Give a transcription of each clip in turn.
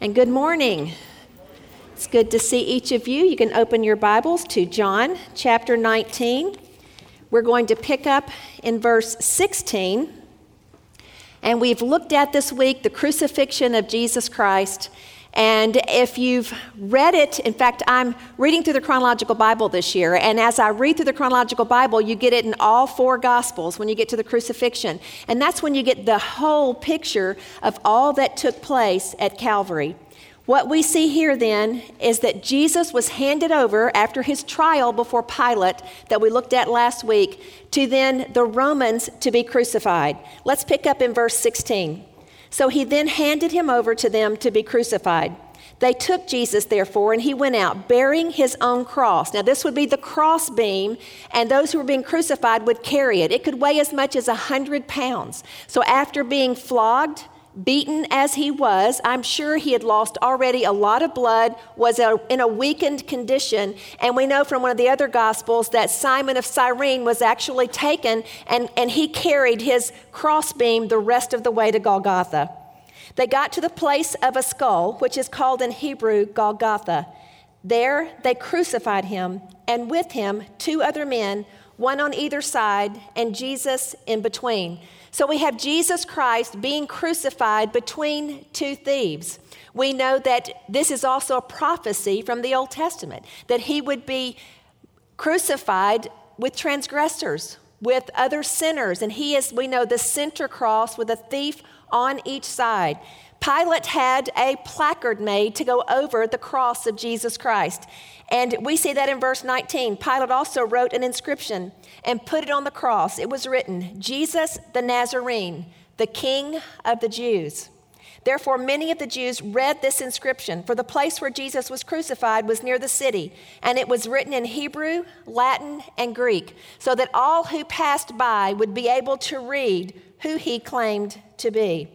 and good morning. It's good to see each of you. You can open your Bibles to John chapter 19. We're going to pick up in verse 16. And we've looked at this week the crucifixion of Jesus Christ. And if you've read it, in fact, I'm reading through the chronological Bible this year. And as I read through the chronological Bible, you get it in all four Gospels when you get to the crucifixion. And that's when you get the whole picture of all that took place at Calvary. What we see here then is that Jesus was handed over after his trial before Pilate, that we looked at last week, to then the Romans to be crucified. Let's pick up in verse 16. So he then handed him over to them to be crucified. They took Jesus, therefore, and he went out bearing his own cross. Now, this would be the cross beam, and those who were being crucified would carry it. It could weigh as much as a 100 pounds. So, after being flogged, beaten as he was, I'm sure he had lost already a lot of blood, was in a weakened condition. And we know from one of the other gospels that Simon of Cyrene was actually taken and, and he carried his crossbeam the rest of the way to Golgotha. They got to the place of a skull, which is called in Hebrew Golgotha. There they crucified him, and with him two other men, one on either side, and Jesus in between. So we have Jesus Christ being crucified between two thieves. We know that this is also a prophecy from the Old Testament, that he would be crucified with transgressors, with other sinners. And he is, we know, the center cross with a thief on each side. Pilate had a placard made to go over the cross of Jesus Christ. And we see that in verse 19. Pilate also wrote an inscription and put it on the cross. It was written, Jesus the Nazarene, the King of the Jews. Therefore, many of the Jews read this inscription, for the place where Jesus was crucified was near the city, and it was written in Hebrew, Latin, and Greek, so that all who passed by would be able to read who he claimed to be.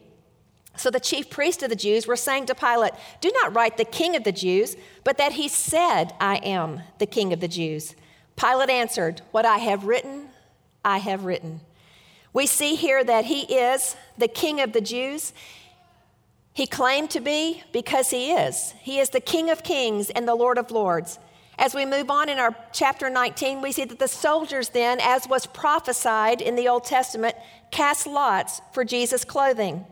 So the chief priests of the Jews were saying to Pilate, Do not write the king of the Jews, but that he said, I am the king of the Jews. Pilate answered, What I have written, I have written. We see here that he is the king of the Jews. He claimed to be because he is. He is the king of kings and the lord of lords. As we move on in our chapter 19, we see that the soldiers then, as was prophesied in the Old Testament, cast lots for Jesus' clothing.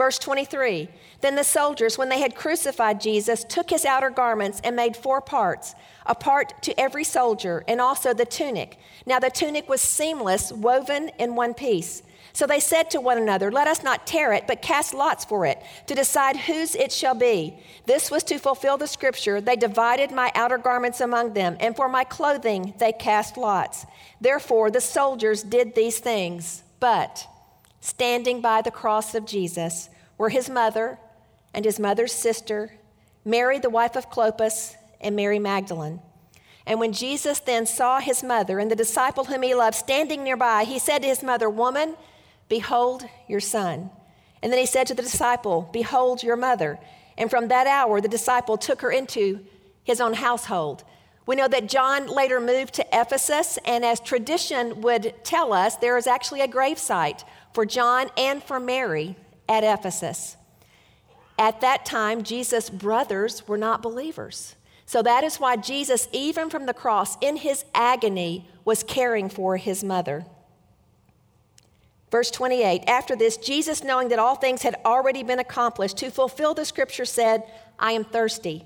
Verse 23 Then the soldiers, when they had crucified Jesus, took his outer garments and made four parts, a part to every soldier, and also the tunic. Now the tunic was seamless, woven in one piece. So they said to one another, Let us not tear it, but cast lots for it, to decide whose it shall be. This was to fulfill the scripture. They divided my outer garments among them, and for my clothing they cast lots. Therefore the soldiers did these things. But Standing by the cross of Jesus were his mother and his mother's sister, Mary, the wife of Clopas, and Mary Magdalene. And when Jesus then saw his mother and the disciple whom he loved standing nearby, he said to his mother, Woman, behold your son. And then he said to the disciple, Behold your mother. And from that hour, the disciple took her into his own household. We know that John later moved to Ephesus, and as tradition would tell us, there is actually a gravesite for John and for Mary at Ephesus. At that time, Jesus' brothers were not believers. So that is why Jesus, even from the cross, in his agony, was caring for his mother. Verse 28 After this, Jesus, knowing that all things had already been accomplished, to fulfill the scripture, said, I am thirsty.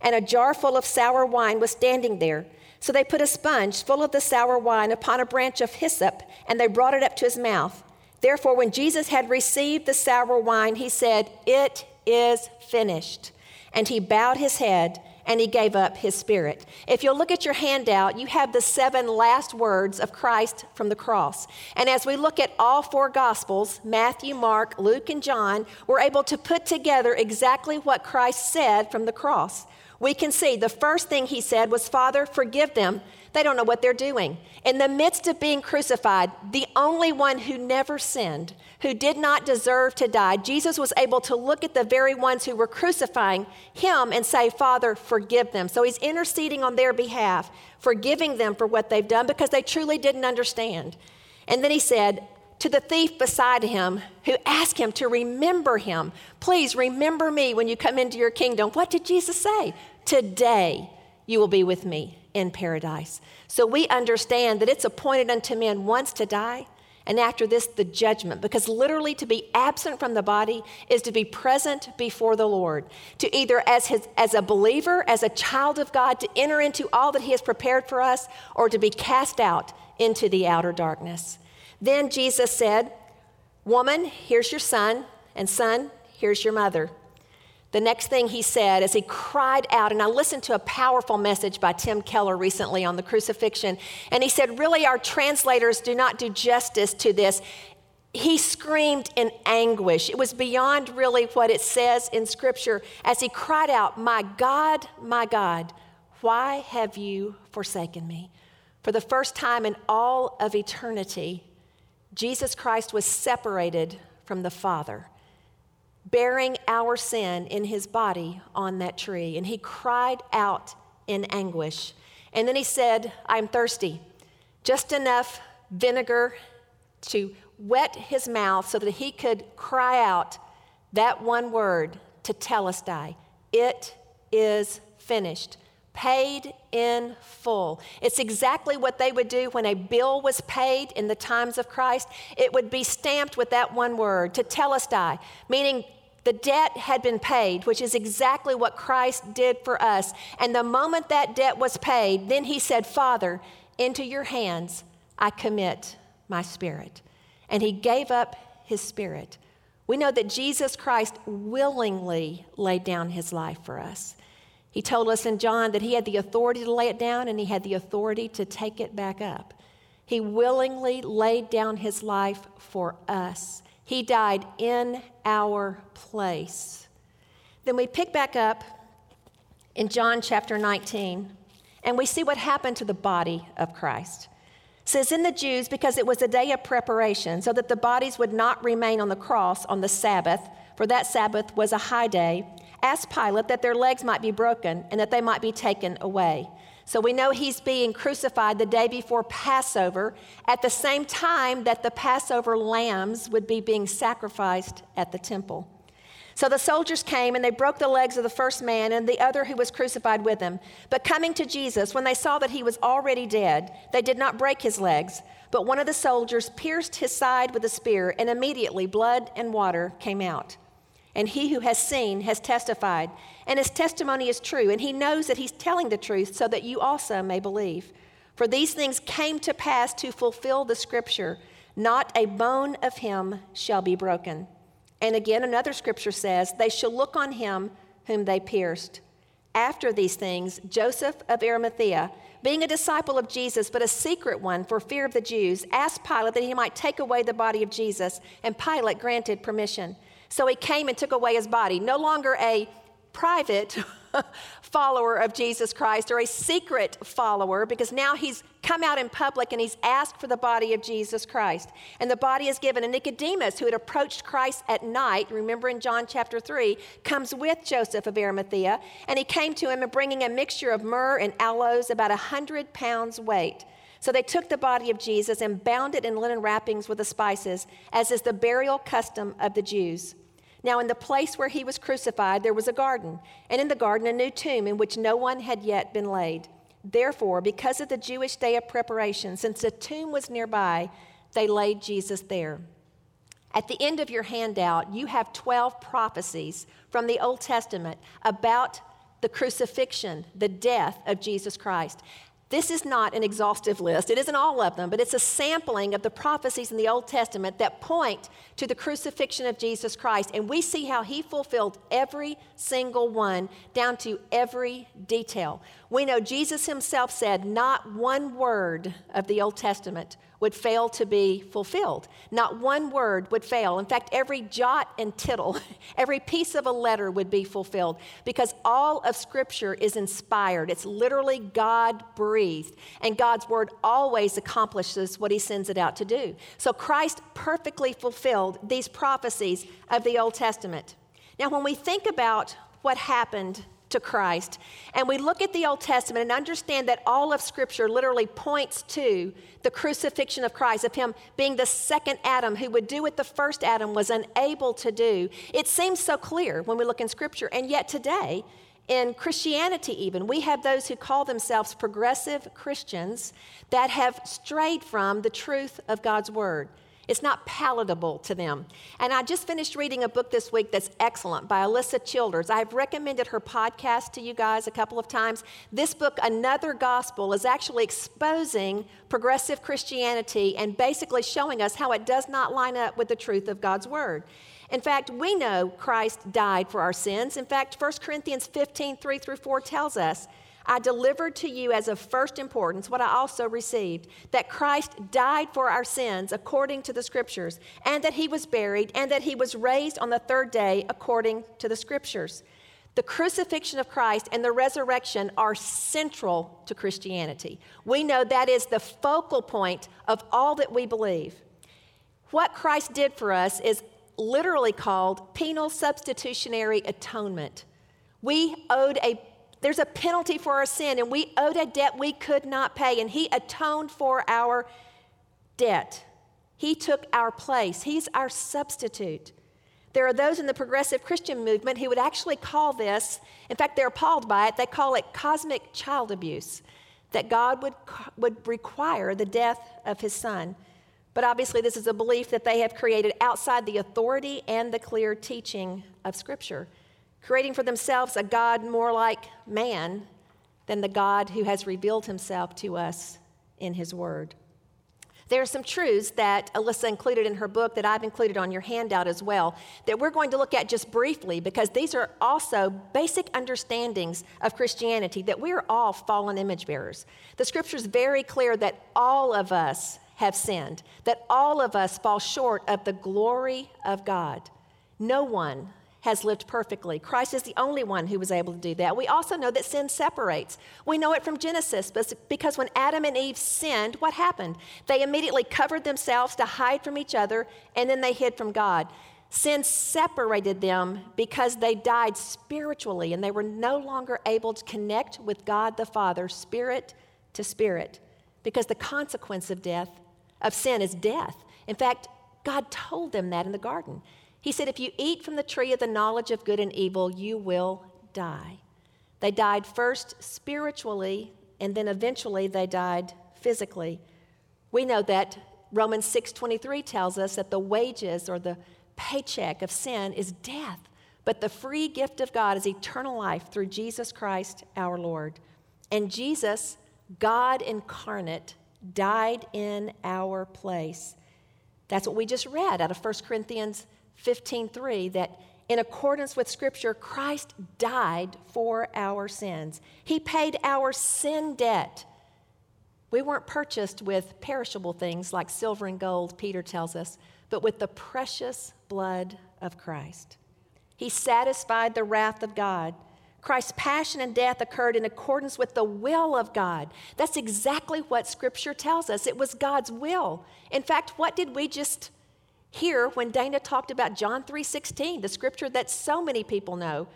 And a jar full of sour wine was standing there. So they put a sponge full of the sour wine upon a branch of hyssop, and they brought it up to his mouth. Therefore, when Jesus had received the sour wine, he said, It is finished. And he bowed his head and he gave up his spirit. If you'll look at your handout, you have the seven last words of Christ from the cross. And as we look at all four Gospels Matthew, Mark, Luke, and John we're able to put together exactly what Christ said from the cross. We can see the first thing he said was, Father, forgive them they don't know what they're doing. In the midst of being crucified, the only one who never sinned, who did not deserve to die, Jesus was able to look at the very ones who were crucifying him and say, Father, forgive them. So he's interceding on their behalf, forgiving them for what they've done because they truly didn't understand. And then he said, to the thief beside him who asked him to remember him. Please remember me when you come into your kingdom. What did Jesus say? Today you will be with me in paradise. So we understand that it's appointed unto men once to die, and after this, the judgment. Because literally, to be absent from the body is to be present before the Lord. To either, as, his, as a believer, as a child of God, to enter into all that He has prepared for us, or to be cast out into the outer darkness. Then Jesus said, Woman, here's your son, and son, here's your mother. The next thing he said as he cried out, and I listened to a powerful message by Tim Keller recently on the crucifixion, and he said, Really, our translators do not do justice to this. He screamed in anguish. It was beyond really what it says in Scripture as he cried out, My God, my God, why have you forsaken me? For the first time in all of eternity, Jesus Christ was separated from the Father, bearing our sin in his body on that tree. And he cried out in anguish. And then he said, I'm thirsty. Just enough vinegar to wet his mouth so that he could cry out that one word tetelestai. It is finished paid in full. It's exactly what they would do when a bill was paid in the times of Christ. It would be stamped with that one word, tetelestai, meaning the debt had been paid, which is exactly what Christ did for us. And the moment that debt was paid, then he said, Father, into your hands I commit my spirit. And he gave up his spirit. We know that Jesus Christ willingly laid down his life for us. He told us in John that he had the authority to lay it down and he had the authority to take it back up. He willingly laid down his life for us. He died in our place. Then we pick back up in John chapter 19 and we see what happened to the body of Christ. It says in the Jews because it was a day of preparation so that the bodies would not remain on the cross on the Sabbath for that Sabbath was a high day asked Pilate that their legs might be broken and that they might be taken away. So we know he's being crucified the day before Passover, at the same time that the Passover lambs would be being sacrificed at the temple. So the soldiers came and they broke the legs of the first man and the other who was crucified with him. But coming to Jesus, when they saw that he was already dead, they did not break his legs. But one of the soldiers pierced his side with a spear, and immediately blood and water came out. And he who has seen has testified, and his testimony is true, and he knows that he's telling the truth so that you also may believe. For these things came to pass to fulfill the scripture not a bone of him shall be broken. And again, another scripture says, They shall look on him whom they pierced. After these things, Joseph of Arimathea, being a disciple of Jesus, but a secret one for fear of the Jews, asked Pilate that he might take away the body of Jesus, and Pilate granted permission. So he came and took away his body. No longer a private follower of Jesus Christ or a secret follower because now he's come out in public and he's asked for the body of Jesus Christ. And the body is given. And Nicodemus, who had approached Christ at night, remember in John chapter 3, comes with Joseph of Arimathea. And he came to him and bringing a mixture of myrrh and aloes, about a hundred pounds weight. So they took the body of Jesus and bound it in linen wrappings with the spices, as is the burial custom of the Jews. Now, in the place where he was crucified, there was a garden, and in the garden, a new tomb in which no one had yet been laid. Therefore, because of the Jewish day of preparation, since the tomb was nearby, they laid Jesus there. At the end of your handout, you have 12 prophecies from the Old Testament about the crucifixion, the death of Jesus Christ. This is not an exhaustive list. It isn't all of them, but it's a sampling of the prophecies in the Old Testament that point to the crucifixion of Jesus Christ. And we see how he fulfilled every single one down to every detail. We know Jesus himself said, Not one word of the Old Testament would fail to be fulfilled. Not one word would fail. In fact, every jot and tittle, every piece of a letter would be fulfilled because all of Scripture is inspired. It's literally God breathed, and God's word always accomplishes what He sends it out to do. So Christ perfectly fulfilled these prophecies of the Old Testament. Now, when we think about what happened to Christ, and we look at the Old Testament and understand that all of Scripture literally points to the crucifixion of Christ, of Him being the second Adam who would do what the first Adam was unable to do, it seems so clear when we look in Scripture. And yet today, in Christianity, even, we have those who call themselves progressive Christians that have strayed from the truth of God's Word. It's not palatable to them. And I just finished reading a book this week that's excellent by Alisa Childers. I've recommended her podcast to you guys a couple of times. This book, Another Gospel, is actually exposing progressive Christianity and basically showing us how it does not line up with the truth of God's Word. In fact, we know Christ died for our sins. In fact, 1 Corinthians 15, 3 through 4 tells us I delivered to you as of first importance what I also received that Christ died for our sins according to the Scriptures, and that he was buried, and that he was raised on the third day according to the Scriptures. The crucifixion of Christ and the resurrection are central to Christianity. We know that is the focal point of all that we believe. What Christ did for us is literally called penal substitutionary atonement. We owed a there's a penalty for our sin, and we owed a debt we could not pay, and He atoned for our debt. He took our place, He's our substitute. There are those in the progressive Christian movement who would actually call this, in fact, they're appalled by it, they call it cosmic child abuse, that God would, would require the death of His Son. But obviously, this is a belief that they have created outside the authority and the clear teaching of Scripture creating for themselves a God more like man than the God who has revealed himself to us in his word. There are some truths that Alisa included in her book that I've included on your handout as well that we're going to look at just briefly because these are also basic understandings of Christianity that we are all fallen image bearers. The scripture is very clear that all of us have sinned, that all of us fall short of the glory of God. No one has lived perfectly. Christ is the only one who was able to do that. We also know that sin separates. We know it from Genesis because when Adam and Eve sinned, what happened? They immediately covered themselves to hide from each other, and then they hid from God. Sin separated them because they died spiritually and they were no longer able to connect with God the Father, spirit to spirit, because the consequence of death, of sin, is death. In fact, God told them that in the garden. He said, If you eat from the tree of the knowledge of good and evil, you will die. They died first spiritually, and then eventually they died physically. We know that Romans 6:23 tells us that the wages or the paycheck of sin is death, but the free gift of God is eternal life through Jesus Christ our Lord. And Jesus, God incarnate, died in our place. That's what we just read out of 1 Corinthians 15:3 that in accordance with scripture Christ died for our sins. He paid our sin debt. We weren't purchased with perishable things like silver and gold, Peter tells us, but with the precious blood of Christ. He satisfied the wrath of God. Christ's passion and death occurred in accordance with the will of God. That's exactly what Scripture tells us. It was God's will. In fact, what did we just here when Dana talked about John 3:16, the scripture that so many people know,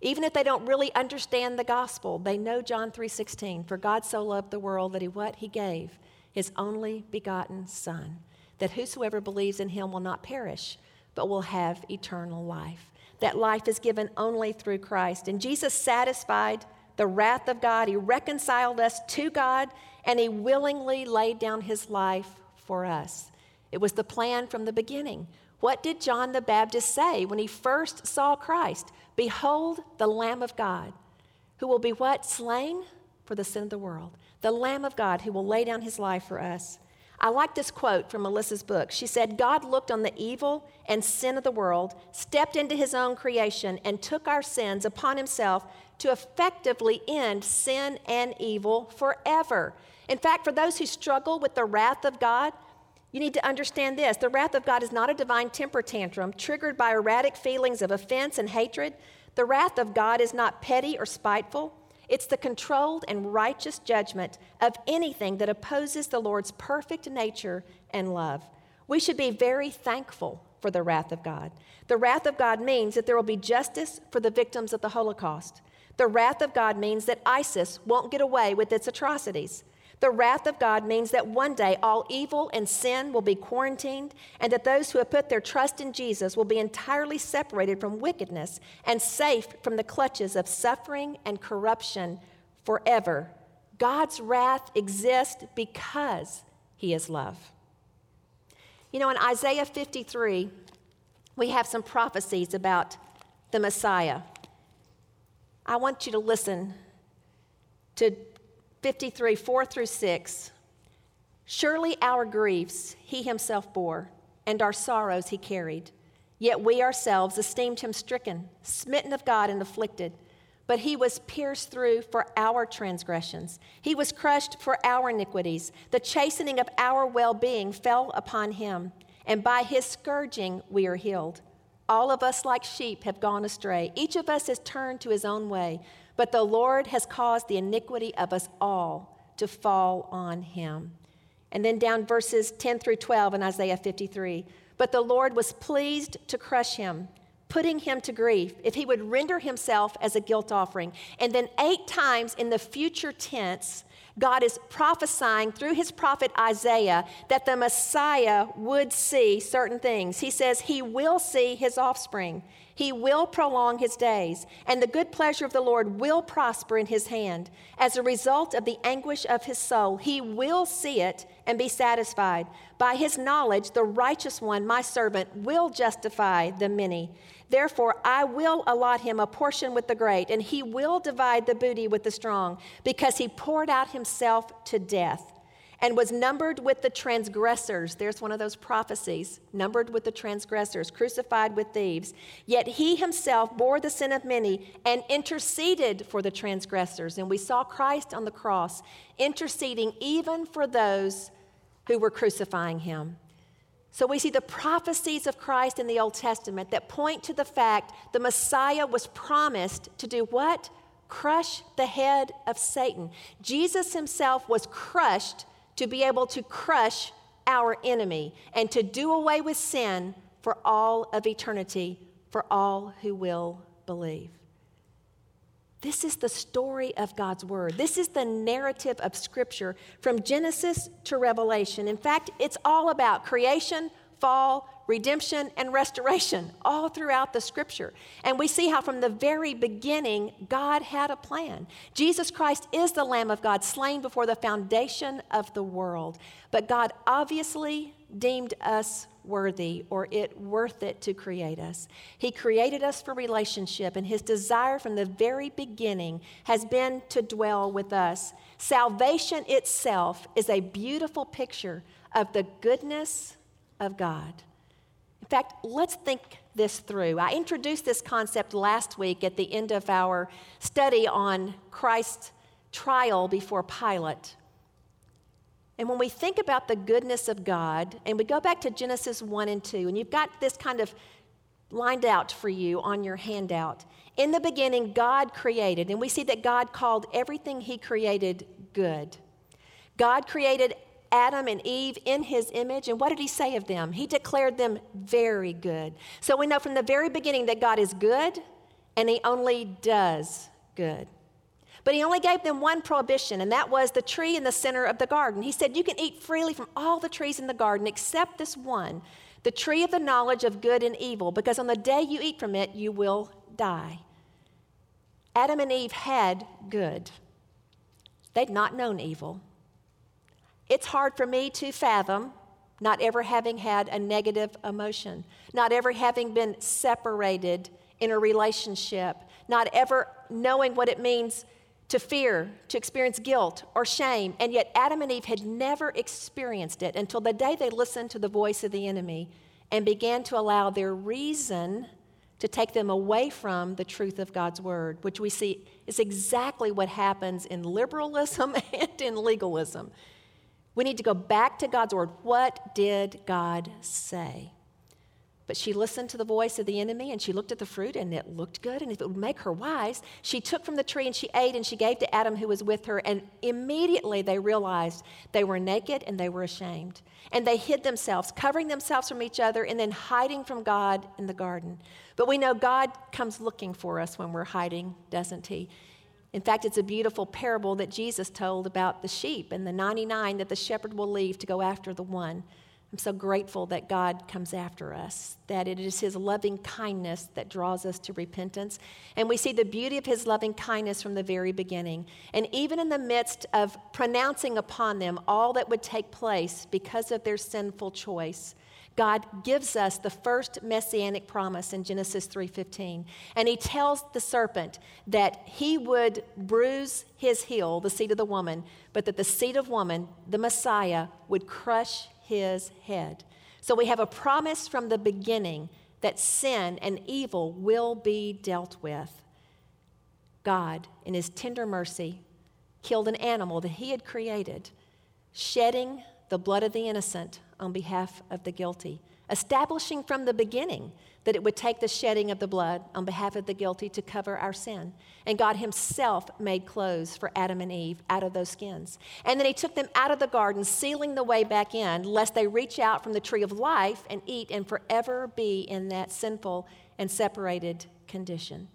even if they don't really understand the gospel, they know John 3:16, for God so loved the world that he what? He gave his only begotten son, that whosoever believes in him will not perish, but will have eternal life. That life is given only through Christ. And Jesus satisfied the wrath of God. He reconciled us to God, and he willingly laid down his life for us. It was the plan from the beginning. What did John the Baptist say when he first saw Christ? Behold, the Lamb of God, who will be what? Slain for the sin of the world. The Lamb of God who will lay down his life for us. I like this quote from Alisa's book. She said, God looked on the evil and sin of the world, stepped into his own creation, and took our sins upon himself to effectively end sin and evil forever. In fact, for those who struggle with the wrath of God, you need to understand this the wrath of God is not a divine temper tantrum triggered by erratic feelings of offense and hatred. The wrath of God is not petty or spiteful. It's the controlled and righteous judgment of anything that opposes the Lord's perfect nature and love. We should be very thankful for the wrath of God. The wrath of God means that there will be justice for the victims of the Holocaust. The wrath of God means that ISIS won't get away with its atrocities. The wrath of God means that one day all evil and sin will be quarantined, and that those who have put their trust in Jesus will be entirely separated from wickedness and safe from the clutches of suffering and corruption forever. God's wrath exists because He is love. You know, in Isaiah 53, we have some prophecies about the Messiah. I want you to listen to 53, 4 through 6. Surely our griefs he himself bore, and our sorrows he carried. Yet we ourselves esteemed him stricken, smitten of God, and afflicted. But he was pierced through for our transgressions, he was crushed for our iniquities. The chastening of our well being fell upon him, and by his scourging we are healed. All of us, like sheep, have gone astray. Each of us has turned to his own way, but the Lord has caused the iniquity of us all to fall on him. And then down verses 10 through 12 in Isaiah 53. But the Lord was pleased to crush him, putting him to grief, if he would render himself as a guilt offering. And then eight times in the future tense, God is prophesying through his prophet Isaiah that the Messiah would see certain things. He says he will see his offspring, he will prolong his days, and the good pleasure of the Lord will prosper in his hand. As a result of the anguish of his soul, he will see it and be satisfied. By his knowledge, the righteous one, my servant, will justify the many. Therefore, I will allot him a portion with the great, and he will divide the booty with the strong, because he poured out himself to death and was numbered with the transgressors. There's one of those prophecies numbered with the transgressors, crucified with thieves. Yet he himself bore the sin of many and interceded for the transgressors. And we saw Christ on the cross interceding even for those who were crucifying him. So we see the prophecies of Christ in the Old Testament that point to the fact the Messiah was promised to do what? Crush the head of Satan. Jesus himself was crushed to be able to crush our enemy and to do away with sin for all of eternity for all who will believe. This is the story of God's Word. This is the narrative of Scripture from Genesis to Revelation. In fact, it's all about creation, fall, redemption, and restoration all throughout the scripture. And we see how from the very beginning, God had a plan. Jesus Christ is the Lamb of God, slain before the foundation of the world. But God obviously deemed us worthy or it worth it to create us. He created us for relationship, and His desire from the very beginning has been to dwell with us. Salvation itself is a beautiful picture of the goodness of God. In fact, let's think this through. I introduced this concept last week at the end of our study on Christ's trial before Pilate. And when we think about the goodness of God, and we go back to Genesis 1 and 2, and you've got this kind of lined out for you on your handout. In the beginning, God created, and we see that God called everything He created good. God created Adam and Eve in his image. And what did he say of them? He declared them very good. So we know from the very beginning that God is good and he only does good. But he only gave them one prohibition, and that was the tree in the center of the garden. He said, You can eat freely from all the trees in the garden except this one, the tree of the knowledge of good and evil, because on the day you eat from it, you will die. Adam and Eve had good, they'd not known evil. It's hard for me to fathom not ever having had a negative emotion, not ever having been separated in a relationship, not ever knowing what it means to fear, to experience guilt or shame. And yet, Adam and Eve had never experienced it until the day they listened to the voice of the enemy and began to allow their reason to take them away from the truth of God's word, which we see is exactly what happens in liberalism and in legalism. We need to go back to God's word. What did God say? But she listened to the voice of the enemy and she looked at the fruit and it looked good. And if it would make her wise, she took from the tree and she ate and she gave to Adam who was with her. And immediately they realized they were naked and they were ashamed. And they hid themselves, covering themselves from each other and then hiding from God in the garden. But we know God comes looking for us when we're hiding, doesn't He? In fact, it's a beautiful parable that Jesus told about the sheep and the 99 that the shepherd will leave to go after the one. I'm so grateful that God comes after us, that it is His loving kindness that draws us to repentance. And we see the beauty of His loving kindness from the very beginning. And even in the midst of pronouncing upon them all that would take place because of their sinful choice, God gives us the first messianic promise in Genesis 3:15. And he tells the serpent that he would bruise his heel, the seed of the woman, but that the seed of woman, the Messiah, would crush his head. So we have a promise from the beginning that sin and evil will be dealt with. God, in his tender mercy, killed an animal that he had created, shedding the blood of the innocent on behalf of the guilty establishing from the beginning that it would take the shedding of the blood on behalf of the guilty to cover our sin. And God Himself made clothes for Adam and Eve out of those skins. And then He took them out of the garden, sealing the way back in, lest they reach out from the tree of life and eat and forever be in that sinful and separated condition.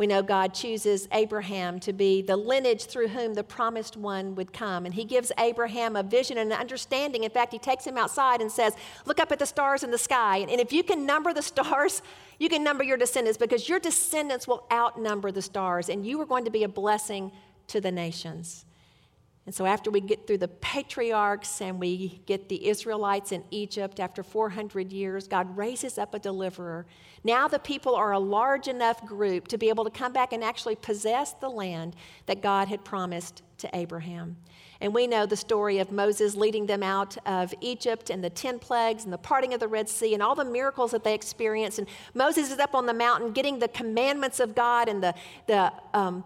We know God chooses Abraham to be the lineage through whom the promised one would come. And he gives Abraham a vision and an understanding. In fact, he takes him outside and says, Look up at the stars in the sky. And if you can number the stars, you can number your descendants because your descendants will outnumber the stars. And you are going to be a blessing to the nations. And so, after we get through the patriarchs and we get the Israelites in Egypt after 400 years, God raises up a deliverer. Now, the people are a large enough group to be able to come back and actually possess the land that God had promised to Abraham. And we know the story of Moses leading them out of Egypt and the 10 plagues and the parting of the Red Sea and all the miracles that they experienced. And Moses is up on the mountain getting the commandments of God and the, the um,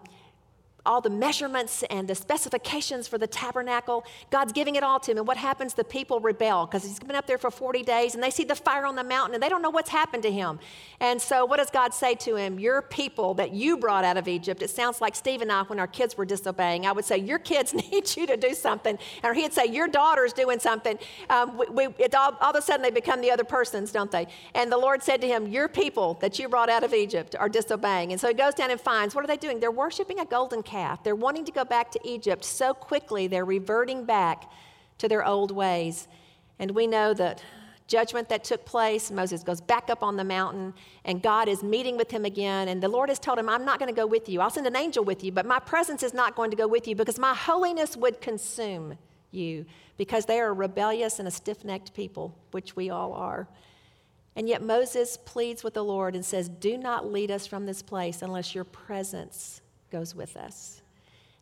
all the measurements and the specifications for the tabernacle. God's giving it all to him. And what happens? The people rebel because he's been up there for 40 days and they see the fire on the mountain and they don't know what's happened to him. And so, what does God say to him? Your people that you brought out of Egypt, it sounds like Steve and I, when our kids were disobeying, I would say, Your kids need you to do something. Or he'd say, Your daughter's doing something. Um, we, we, all, all of a sudden, they become the other persons, don't they? And the Lord said to him, Your people that you brought out of Egypt are disobeying. And so he goes down and finds, what are they doing? They're worshiping a golden calf calf. They're wanting to go back to Egypt so quickly, they're reverting back to their old ways. And we know that judgment that took place, Moses goes back up on the mountain, and God is meeting with him again. And the Lord has told him, I'm not going to go with you. I'll send an angel with you, but my presence is not going to go with you because my holiness would consume you because they are a rebellious and a stiff necked people, which we all are. And yet Moses pleads with the Lord and says, Do not lead us from this place unless your presence goes with us.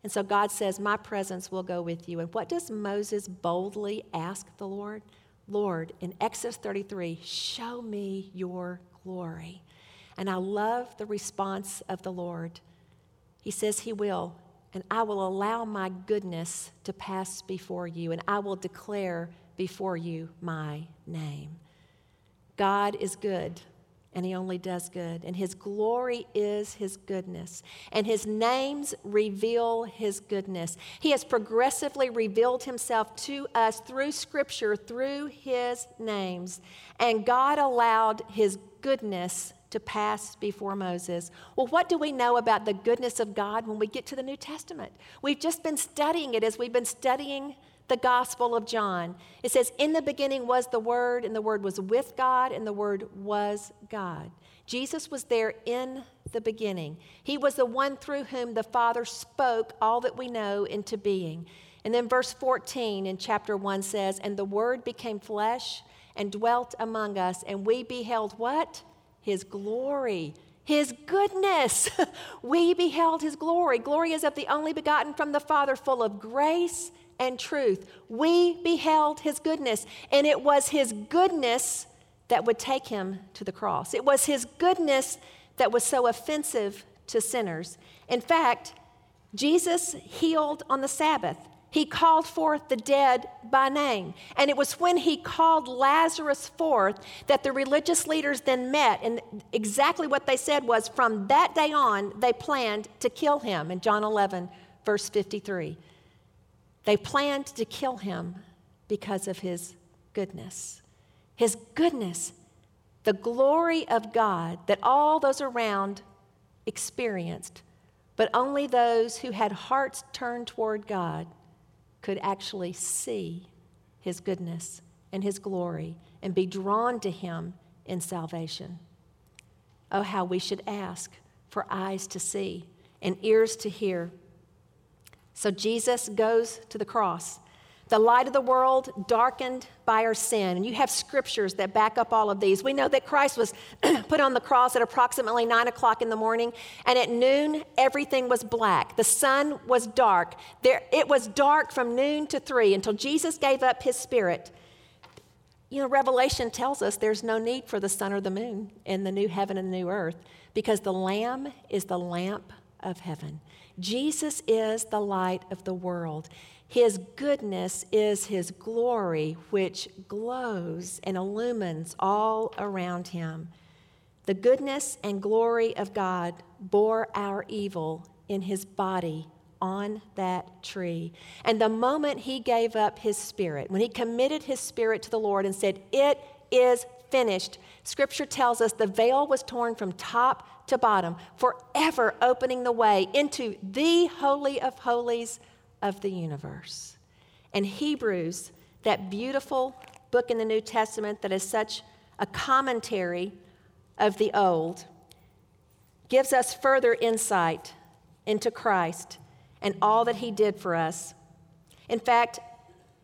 And so God says, My presence will go with you. And what does Moses boldly ask the Lord? Lord, in Exodus 33, show me your glory. And I love the response of the Lord. He says he will, and I will allow my goodness to pass before you, and I will declare before you my name. God is good and he only does good. And his glory is his goodness. And his names reveal his goodness. He has progressively revealed himself to us through scripture, through his names. And God allowed his goodness to pass before Moses. Well, what do we know about the goodness of God when we get to the New Testament? We've just been studying it as we've been studying the Gospel of John. It says, In the beginning was the Word, and the Word was with God, and the Word was God. Jesus was there in the beginning. He was the one through whom the Father spoke all that we know into being. And then verse 14 in chapter 1 says, And the Word became flesh and dwelt among us, and we beheld what? His glory. His goodness. we beheld his glory. Glory is of the only begotten from the Father, full of grace and truth. We beheld his goodness, and it was his goodness that would take him to the cross. It was his goodness that was so offensive to sinners. In fact, Jesus healed on the Sabbath. He called forth the dead by name. And it was when he called Lazarus forth that the religious leaders then met. And exactly what they said was from that day on, they planned to kill him in John 11, verse 53. They planned to kill him because of his goodness. His goodness, the glory of God that all those around experienced, but only those who had hearts turned toward God could actually see his goodness and his glory and be drawn to him in salvation. Oh, how we should ask for eyes to see and ears to hear. So Jesus goes to the cross the light of the world darkened by our sin. And you have scriptures that back up all of these. We know that Christ was put on the cross at approximately nine o'clock in the morning, and at noon, everything was black. The sun was dark. There, it was dark from noon to three until Jesus gave up his spirit. You know, Revelation tells us there's no need for the sun or the moon in the new heaven and the new earth because the Lamb is the lamp of heaven. Jesus is the light of the world. His goodness is His glory, which glows and illumines all around Him. The goodness and glory of God bore our evil in His body on that tree. And the moment He gave up His spirit, when He committed His spirit to the Lord and said, It is finished, Scripture tells us the veil was torn from top to bottom, forever opening the way into the Holy of Holies of the universe. And Hebrews, that beautiful book in the New Testament that is such a commentary of the Old, gives us further insight into Christ and all that he did for us. In fact,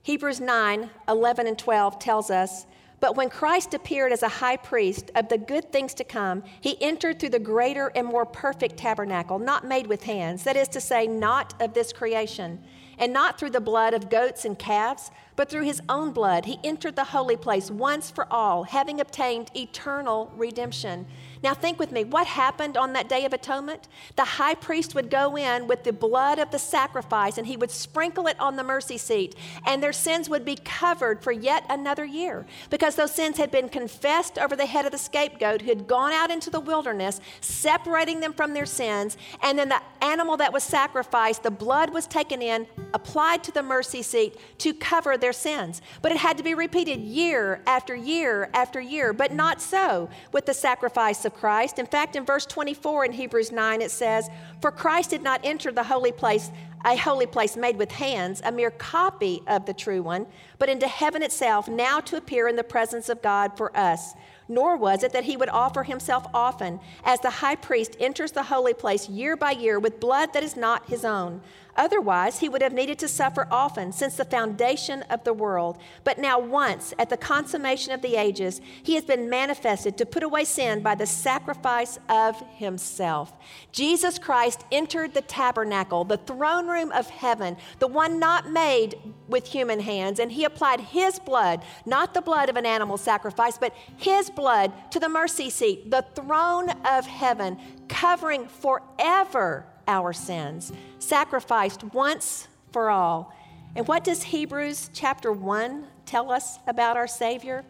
Hebrews 9 11 and 12 tells us but when Christ appeared as a high priest of the good things to come, he entered through the greater and more perfect tabernacle, not made with hands, that is to say, not of this creation, and not through the blood of goats and calves, but through his own blood. He entered the holy place once for all, having obtained eternal redemption. Now, think with me what happened on that day of atonement? The high priest would go in with the blood of the sacrifice and he would sprinkle it on the mercy seat, and their sins would be covered for yet another year because those sins had been confessed over the head of the scapegoat who had gone out into the wilderness, separating them from their sins. And then the animal that was sacrificed, the blood was taken in, applied to the mercy seat to cover their sins. But it had to be repeated year after year after year, but not so with the sacrifice of of Christ. In fact, in verse 24 in Hebrews 9, it says, For Christ did not enter the holy place, a holy place made with hands, a mere copy of the true one, but into heaven itself, now to appear in the presence of God for us nor was it that he would offer himself often, as the high priest enters the holy place year by year with blood that is not his own. Otherwise, he would have needed to suffer often since the foundation of the world. But now, once at the consummation of the ages, he has been manifested to put away sin by the sacrifice of himself. Jesus Christ entered the tabernacle, the throne room of heaven, the one not made with human hands, and he applied his blood, not the blood of an animal sacrifice, but his blood to the mercy seat, the throne of heaven, covering forever our sins, sacrificed once for all. And what does Hebrews chapter 1 tell us about our Savior?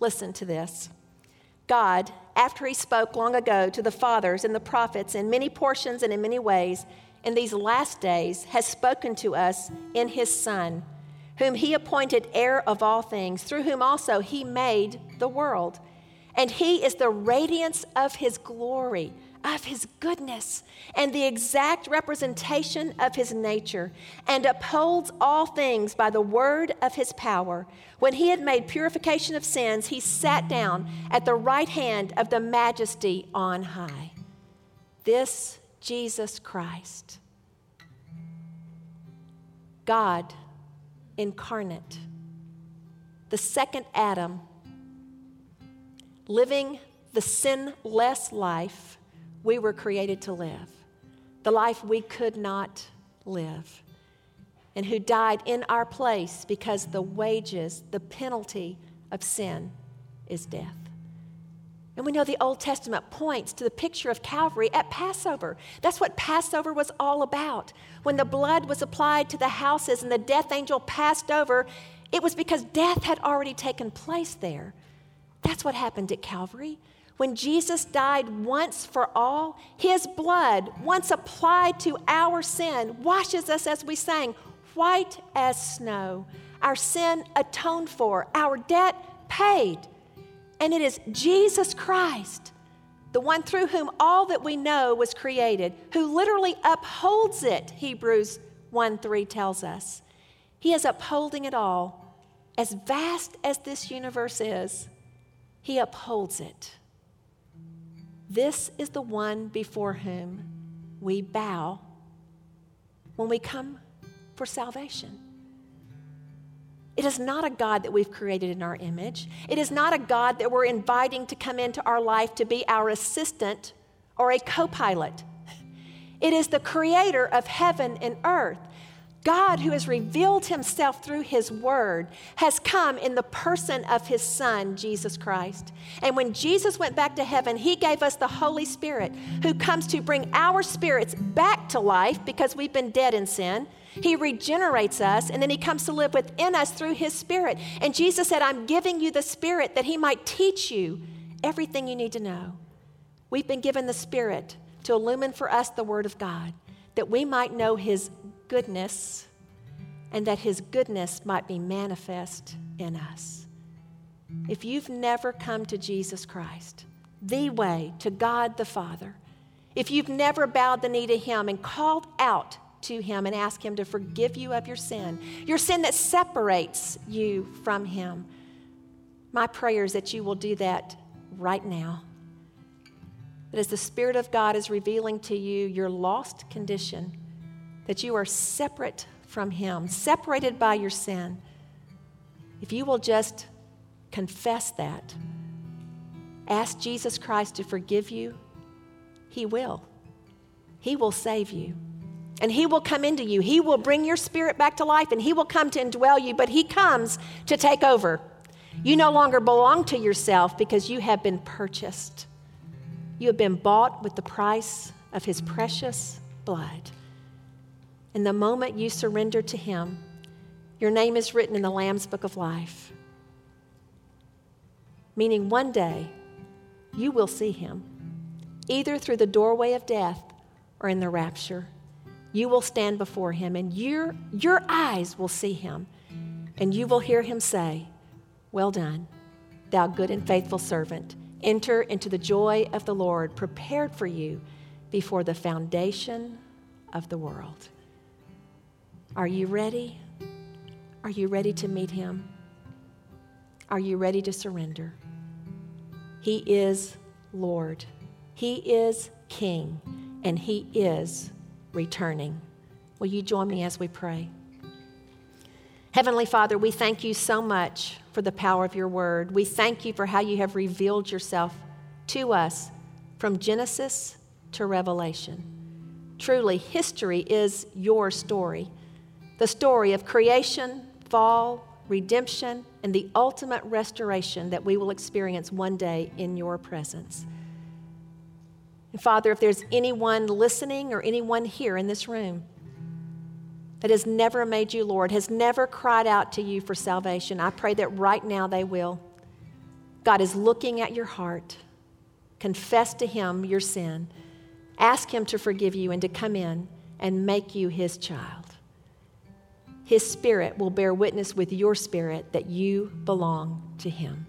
Listen to this. God, after He spoke long ago to the fathers and the prophets in many portions and in many ways, in these last days has spoken to us in His Son, whom He appointed heir of all things, through whom also He made the world. And he is the radiance of his glory, of his goodness, and the exact representation of his nature, and upholds all things by the word of his power. When he had made purification of sins, he sat down at the right hand of the majesty on high. This Jesus Christ, God incarnate, the second Adam living the sinless life we were created to live, the life we could not live, and who died in our place because the wages, the penalty of sin is death. And we know the Old Testament points to the picture of Calvary at Passover. That's what Passover was all about. When the blood was applied to the houses and the death angel passed over, it was because death had already taken place there. That's what happened at Calvary. When Jesus died once for all, his blood, once applied to our sin, washes us, as we sang, white as snow. Our sin atoned for, our debt paid. And it is Jesus Christ, the one through whom all that we know was created, who literally upholds it, Hebrews 1 3 tells us. He is upholding it all. As vast as this universe is, He upholds it. This is the one before whom we bow when we come for salvation. It is not a God that we've created in our image. It is not a God that we're inviting to come into our life to be our assistant or a co pilot. It is the creator of heaven and earth. God, who has revealed himself through his word, has come in the person of his son, Jesus Christ. And when Jesus went back to heaven, he gave us the Holy Spirit, who comes to bring our spirits back to life because we've been dead in sin. He regenerates us, and then he comes to live within us through his spirit. And Jesus said, I'm giving you the spirit that he might teach you everything you need to know. We've been given the spirit to illumine for us the word of God, that we might know his goodness and that His goodness might be manifest in us. If you've never come to Jesus Christ, the way to God the Father, if you've never bowed the knee to Him and called out to Him and asked Him to forgive you of your sin, your sin that separates you from Him, my prayer is that you will do that right now. That as the Spirit of God is revealing to you your lost condition, that you are separate from Him, separated by your sin, if you will just confess that, ask Jesus Christ to forgive you, He will. He will save you. And He will come into you. He will bring your spirit back to life and He will come to indwell you, but He comes to take over. You no longer belong to yourself because you have been purchased. You have been bought with the price of His precious blood. And the moment you surrender to Him, your name is written in the Lamb's Book of Life. Meaning one day you will see Him, either through the doorway of death or in the rapture. You will stand before Him, and your, your eyes will see Him, and you will hear Him say, Well done, thou good and faithful servant. Enter into the joy of the Lord, prepared for you before the foundation of the world. Are you ready? Are you ready to meet Him? Are you ready to surrender? He is Lord, He is King, and He is returning. Will you join me as we pray? Heavenly Father, we thank you so much for the power of your word. We thank you for how you have revealed yourself to us from Genesis to Revelation. Truly, history is your story the story of creation, fall, redemption, and the ultimate restoration that we will experience one day in your presence. And Father, if there's anyone listening or anyone here in this room that has never made you Lord, has never cried out to you for salvation, I pray that right now they will. God is looking at your heart. Confess to Him your sin. Ask Him to forgive you and to come in and make you His child. His Spirit will bear witness with your spirit that you belong to Him.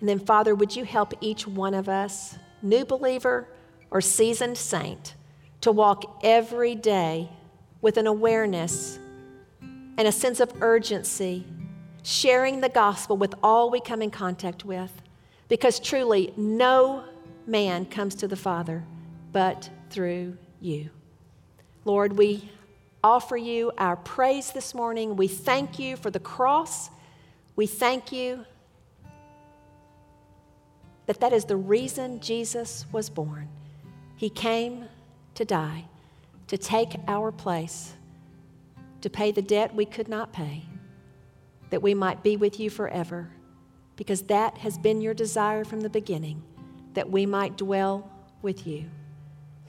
And then, Father, would you help each one of us, new believer or seasoned saint, to walk every day with an awareness and a sense of urgency, sharing the gospel with all we come in contact with? Because truly, no man comes to the Father but through you. Lord, we offer you our praise this morning. We thank you for the cross. We thank you that that is the reason Jesus was born. He came to die, to take our place, to pay the debt we could not pay, that we might be with you forever. because that has been your desire from the beginning, that we might dwell with you.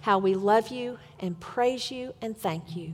How we love you and praise you and thank you.